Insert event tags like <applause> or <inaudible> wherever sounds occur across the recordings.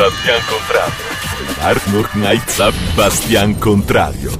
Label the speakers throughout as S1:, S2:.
S1: Bastian Contrario. Arnold Knight Bastian Contrario.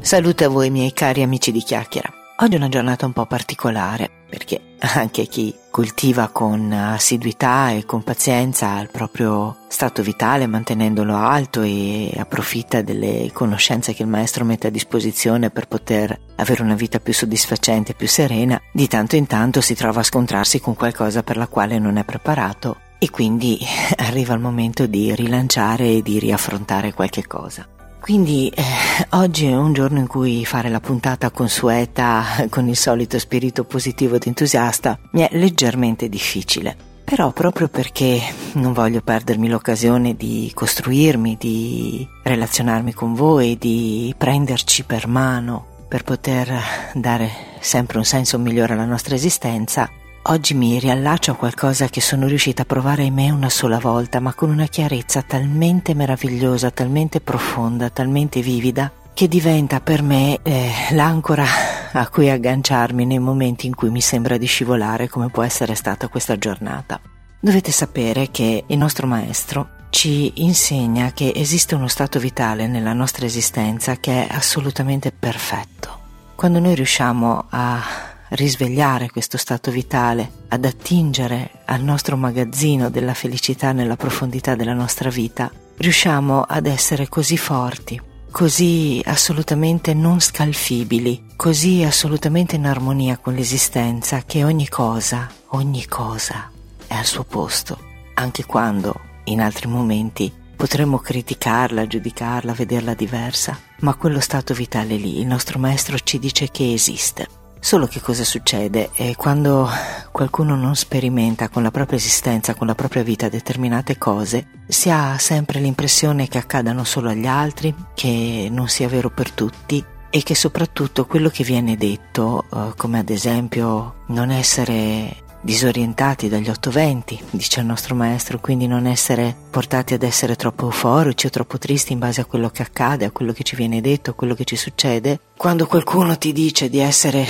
S2: Salute a voi miei cari amici di chiacchiera. Oggi è una giornata un po' particolare perché anche chi coltiva con assiduità e con pazienza il proprio stato vitale mantenendolo alto e approfitta delle conoscenze che il maestro mette a disposizione per poter avere una vita più soddisfacente e più serena, di tanto in tanto si trova a scontrarsi con qualcosa per la quale non è preparato e quindi <laughs> arriva il momento di rilanciare e di riaffrontare qualche cosa. Quindi eh, oggi è un giorno in cui fare la puntata consueta <laughs> con il solito spirito positivo ed entusiasta mi è leggermente difficile. Però proprio perché non voglio perdermi l'occasione di costruirmi, di relazionarmi con voi, di prenderci per mano per poter dare sempre un senso migliore alla nostra esistenza, Oggi mi riallaccio a qualcosa che sono riuscita a provare in me una sola volta, ma con una chiarezza talmente meravigliosa, talmente profonda, talmente vivida, che diventa per me eh, l'ancora a cui agganciarmi nei momenti in cui mi sembra di scivolare, come può essere stata questa giornata. Dovete sapere che il nostro maestro ci insegna che esiste uno stato vitale nella nostra esistenza che è assolutamente perfetto. Quando noi riusciamo a risvegliare questo stato vitale, ad attingere al nostro magazzino della felicità nella profondità della nostra vita, riusciamo ad essere così forti, così assolutamente non scalfibili, così assolutamente in armonia con l'esistenza che ogni cosa, ogni cosa è al suo posto, anche quando in altri momenti potremmo criticarla, giudicarla, vederla diversa, ma quello stato vitale lì, il nostro maestro ci dice che esiste Solo che cosa succede? E quando qualcuno non sperimenta con la propria esistenza, con la propria vita determinate cose, si ha sempre l'impressione che accadano solo agli altri, che non sia vero per tutti e che soprattutto quello che viene detto, eh, come ad esempio non essere disorientati dagli otto venti, dice il nostro maestro, quindi non essere portati ad essere troppo euforici o troppo tristi in base a quello che accade, a quello che ci viene detto, a quello che ci succede. Quando qualcuno ti dice di essere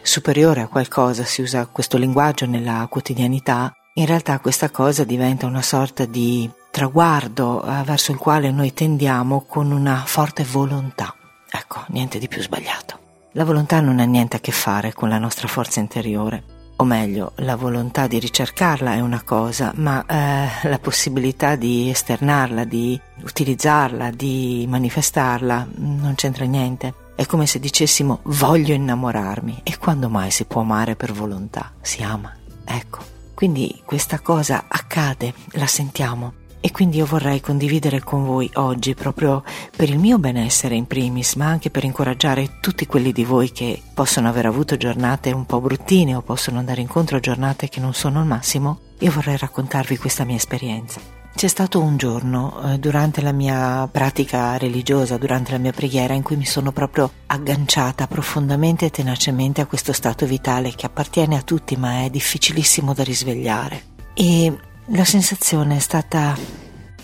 S2: superiore a qualcosa, si usa questo linguaggio nella quotidianità, in realtà questa cosa diventa una sorta di traguardo eh, verso il quale noi tendiamo con una forte volontà. Ecco, niente di più sbagliato. La volontà non ha niente a che fare con la nostra forza interiore o meglio, la volontà di ricercarla è una cosa, ma eh, la possibilità di esternarla, di utilizzarla, di manifestarla, non c'entra niente. È come se dicessimo voglio innamorarmi e quando mai si può amare per volontà? Si ama. Ecco. Quindi questa cosa accade, la sentiamo, e quindi io vorrei condividere con voi oggi proprio per il mio benessere in primis, ma anche per incoraggiare tutti quelli di voi che possono aver avuto giornate un po' bruttine o possono andare incontro a giornate che non sono al massimo, io vorrei raccontarvi questa mia esperienza. C'è stato un giorno eh, durante la mia pratica religiosa, durante la mia preghiera, in cui mi sono proprio agganciata profondamente e tenacemente a questo stato vitale che appartiene a tutti ma è difficilissimo da risvegliare. E la sensazione è stata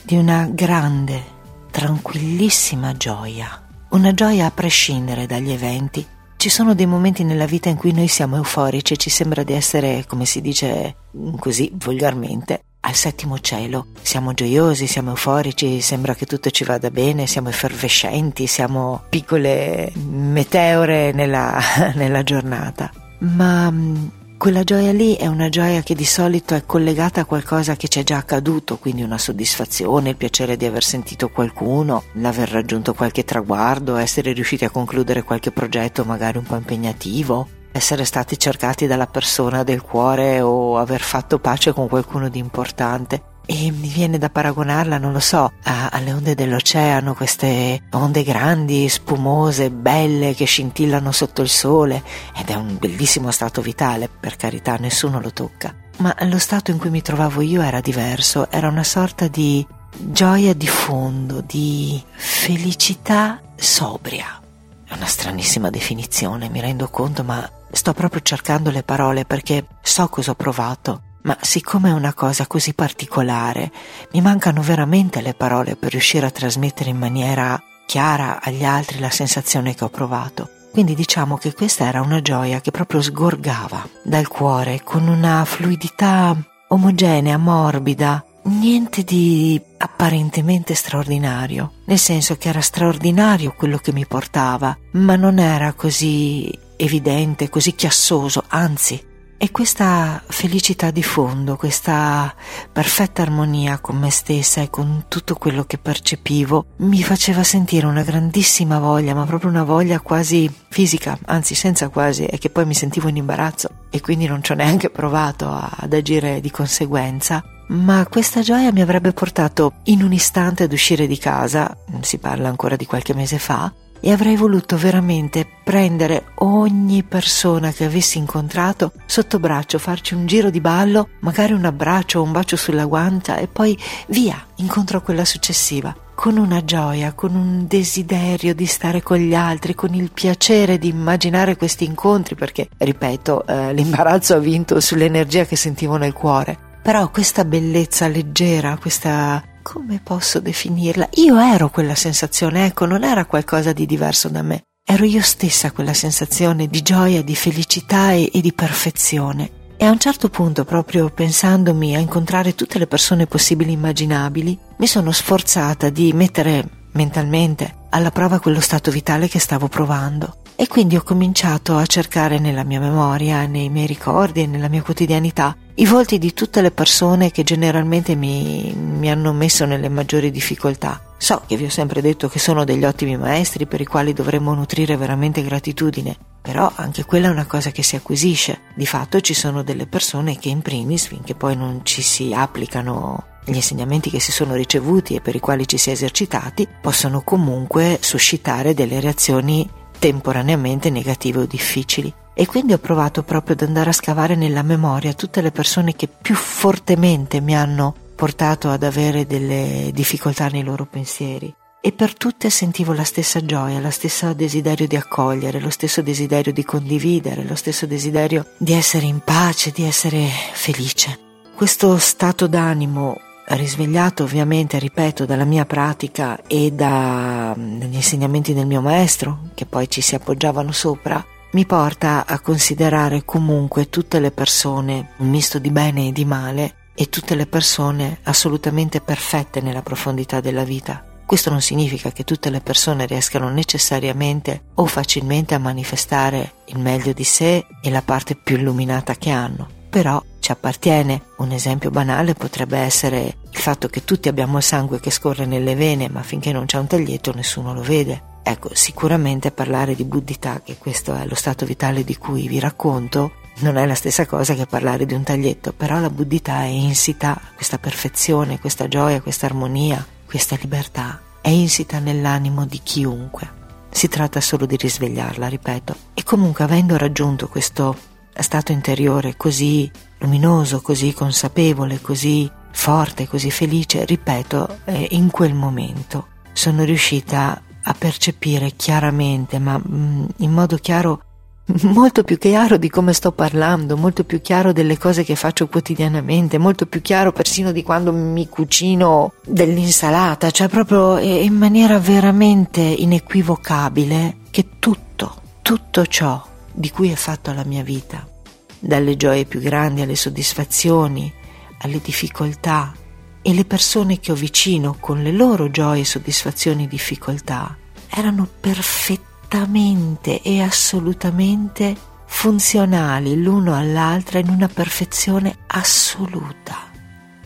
S2: di una grande, tranquillissima gioia, una gioia a prescindere dagli eventi. Ci sono dei momenti nella vita in cui noi siamo euforici e ci sembra di essere, come si dice così volgarmente, al settimo cielo. Siamo gioiosi, siamo euforici, sembra che tutto ci vada bene, siamo effervescenti, siamo piccole meteore nella, <laughs> nella giornata. Ma quella gioia lì è una gioia che di solito è collegata a qualcosa che ci è già accaduto, quindi una soddisfazione, il piacere di aver sentito qualcuno, l'aver raggiunto qualche traguardo, essere riusciti a concludere qualche progetto magari un po' impegnativo, essere stati cercati dalla persona del cuore o aver fatto pace con qualcuno di importante e mi viene da paragonarla, non lo so, a, alle onde dell'oceano, queste onde grandi, spumose, belle che scintillano sotto il sole ed è un bellissimo stato vitale, per carità, nessuno lo tocca. Ma lo stato in cui mi trovavo io era diverso, era una sorta di gioia di fondo, di felicità sobria. È una stranissima definizione, mi rendo conto, ma sto proprio cercando le parole perché so cosa ho provato ma siccome è una cosa così particolare, mi mancano veramente le parole per riuscire a trasmettere in maniera chiara agli altri la sensazione che ho provato. Quindi diciamo che questa era una gioia che proprio sgorgava dal cuore con una fluidità omogenea, morbida, niente di apparentemente straordinario, nel senso che era straordinario quello che mi portava, ma non era così evidente, così chiassoso, anzi e questa felicità di fondo, questa perfetta armonia con me stessa e con tutto quello che percepivo, mi faceva sentire una grandissima voglia, ma proprio una voglia quasi fisica, anzi senza quasi, e che poi mi sentivo in imbarazzo e quindi non ci ho neanche provato ad agire di conseguenza. Ma questa gioia mi avrebbe portato in un istante ad uscire di casa, si parla ancora di qualche mese fa, e avrei voluto veramente prendere ogni persona che avessi incontrato sotto braccio, farci un giro di ballo, magari un abbraccio o un bacio sulla guancia e poi via, incontro a quella successiva con una gioia, con un desiderio di stare con gli altri, con il piacere di immaginare questi incontri, perché, ripeto, eh, l'imbarazzo ha vinto sull'energia che sentivo nel cuore. Però questa bellezza leggera, questa come posso definirla? Io ero quella sensazione, ecco, non era qualcosa di diverso da me. Ero io stessa quella sensazione di gioia, di felicità e, e di perfezione. E a un certo punto, proprio pensandomi a incontrare tutte le persone possibili e immaginabili, mi sono sforzata di mettere mentalmente alla prova quello stato vitale che stavo provando. E quindi ho cominciato a cercare nella mia memoria, nei miei ricordi e nella mia quotidianità i volti di tutte le persone che generalmente mi, mi, hanno messo nelle maggiori difficoltà. So che vi ho sempre detto che sono degli ottimi maestri per i quali dovremmo nutrire veramente gratitudine, però anche quella è una cosa che si acquisisce. Di fatto ci sono delle persone che in primis, finché poi non ci si applicano gli insegnamenti che si sono ricevuti e per i quali ci si è esercitati, possono comunque suscitare delle reazioni temporaneamente negative o difficili. E quindi ho provato proprio ad andare a scavare nella memoria tutte le persone che più fortemente mi hanno portato ad avere delle difficoltà nei loro pensieri. E per tutte sentivo la stessa gioia, lo stesso desiderio di accogliere, lo stesso desiderio di condividere, lo stesso desiderio di essere in pace, di essere felice. Questo stato d'animo risvegliato ovviamente, ripeto, dalla mia pratica e dagli insegnamenti del mio maestro, che poi ci si appoggiavano sopra, mi porta a considerare comunque tutte le persone un misto di bene e di male e tutte le persone assolutamente perfette nella profondità della vita. Questo non significa che tutte le persone riescano necessariamente o facilmente a manifestare il meglio di sé e la parte più illuminata che hanno, però ci appartiene. Un esempio banale potrebbe essere il fatto che tutti abbiamo il sangue che scorre nelle vene, ma finché non c'è un taglietto nessuno lo vede. Ecco, sicuramente parlare di buddhità, che questo è lo stato vitale di cui vi racconto, non è la stessa cosa che parlare di un taglietto, però la buddhità è insita, questa perfezione, questa gioia, questa armonia, questa libertà, è insita nell'animo di chiunque. Si tratta solo di risvegliarla, ripeto. E comunque avendo raggiunto questo stato interiore così luminoso, così consapevole, così forte, così felice, ripeto, eh, in quel momento sono riuscita a percepire chiaramente, ma mm, in modo chiaro, molto più chiaro di come sto parlando, molto più chiaro delle cose che faccio quotidianamente, molto più chiaro persino di quando mi cucino dell'insalata, cioè proprio in maniera veramente inequivocabile che tutto, tutto ciò di cui è fatta la mia vita, dalle gioie più grandi alle soddisfazioni, alle difficoltà, e le persone che ho vicino con le loro gioie, soddisfazioni e difficoltà erano perfettamente e assolutamente funzionali l'uno all'altra in una perfezione assoluta.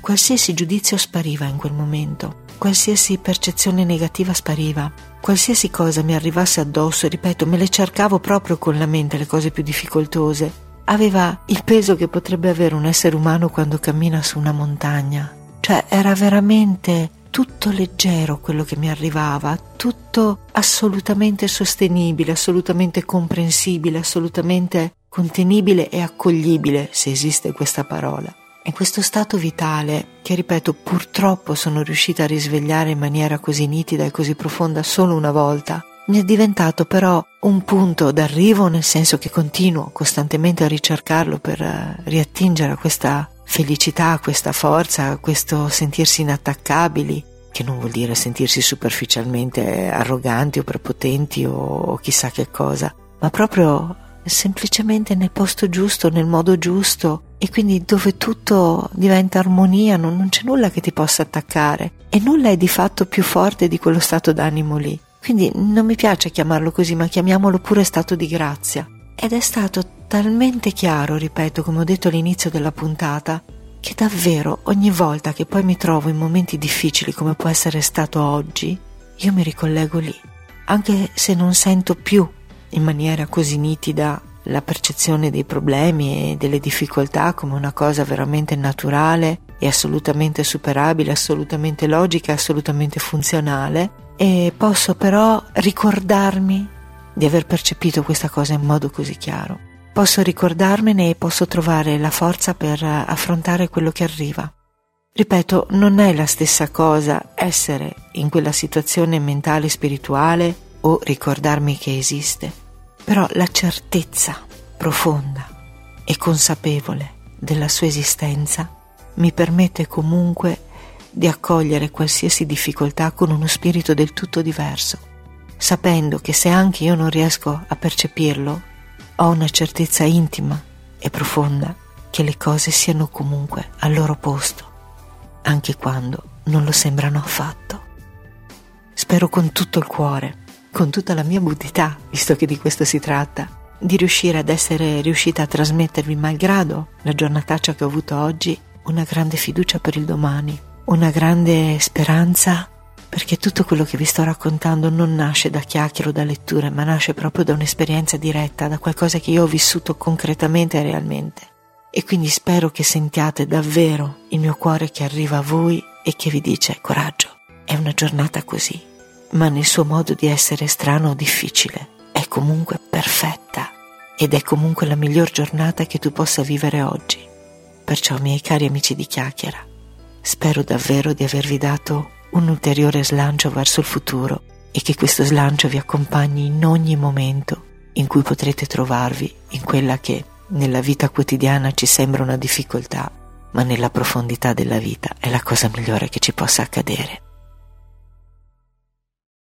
S2: Qualsiasi giudizio spariva in quel momento, qualsiasi percezione negativa spariva, qualsiasi cosa mi arrivasse addosso, ripeto, me le cercavo proprio con la mente le cose più difficoltose, aveva il peso che potrebbe avere un essere umano quando cammina su una montagna cioè era veramente tutto leggero quello che mi arrivava, tutto assolutamente sostenibile, assolutamente comprensibile, assolutamente contenibile e accoglibile, se esiste questa parola. E questo stato vitale, che ripeto purtroppo sono riuscita a risvegliare in maniera così nitida e così profonda solo una volta, mi è diventato però un punto d'arrivo nel senso che continuo costantemente a ricercarlo per eh, riattingere a questa felicità, questa forza, questo sentirsi inattaccabili, che non vuol dire sentirsi superficialmente arroganti o prepotenti o chissà che cosa, ma proprio semplicemente nel posto giusto, nel modo giusto, e quindi dove tutto diventa armonia, non, non c'è nulla che ti possa attaccare e nulla è di fatto più forte di quello stato d'animo lì. Quindi non mi piace chiamarlo così, ma chiamiamolo pure stato di grazia. Ed è stato talmente chiaro, ripeto, come ho detto all'inizio della puntata, che davvero ogni volta che poi mi trovo in momenti difficili come può essere stato oggi, io mi ricollego lì, anche se non sento più in maniera così nitida la percezione dei problemi e delle difficoltà come una cosa veramente naturale e assolutamente superabile, assolutamente logica, assolutamente funzionale e posso però ricordarmi di aver percepito questa cosa in modo così chiaro. Posso ricordarmene e posso trovare la forza per affrontare quello che arriva. Ripeto, non è la stessa cosa essere in quella situazione mentale e spirituale o ricordarmi che esiste però la certezza profonda e consapevole della sua esistenza mi permette comunque di accogliere qualsiasi difficoltà con uno spirito del tutto diverso, sapendo che se anche io non riesco a percepirlo, ho una certezza intima e profonda che le cose siano comunque al loro posto, anche quando non lo sembrano affatto. Spero con tutto il cuore con tutta la mia buddità, visto che di questo si tratta, di riuscire ad essere riuscita a trasmettervi, malgrado la giornataccia che ho avuto oggi, una grande fiducia per il domani, una grande speranza perché tutto quello che vi sto raccontando non nasce da chiacchiere o da letture, ma nasce proprio da un'esperienza diretta, da qualcosa che io ho vissuto concretamente e realmente. E quindi spero che sentiate davvero il mio cuore che arriva a voi e che vi dice coraggio, è una giornata così, ma nel suo modo di essere strano o difficile è comunque perfetta ed è comunque la miglior giornata che tu possa vivere oggi. Perciò, miei cari amici di chiacchiera, spero davvero di avervi dato un ulteriore slancio verso il futuro e che questo slancio vi accompagni in ogni momento in cui potrete trovarvi in quella che nella vita quotidiana ci sembra una difficoltà, ma nella profondità della vita è la cosa migliore che ci possa accadere.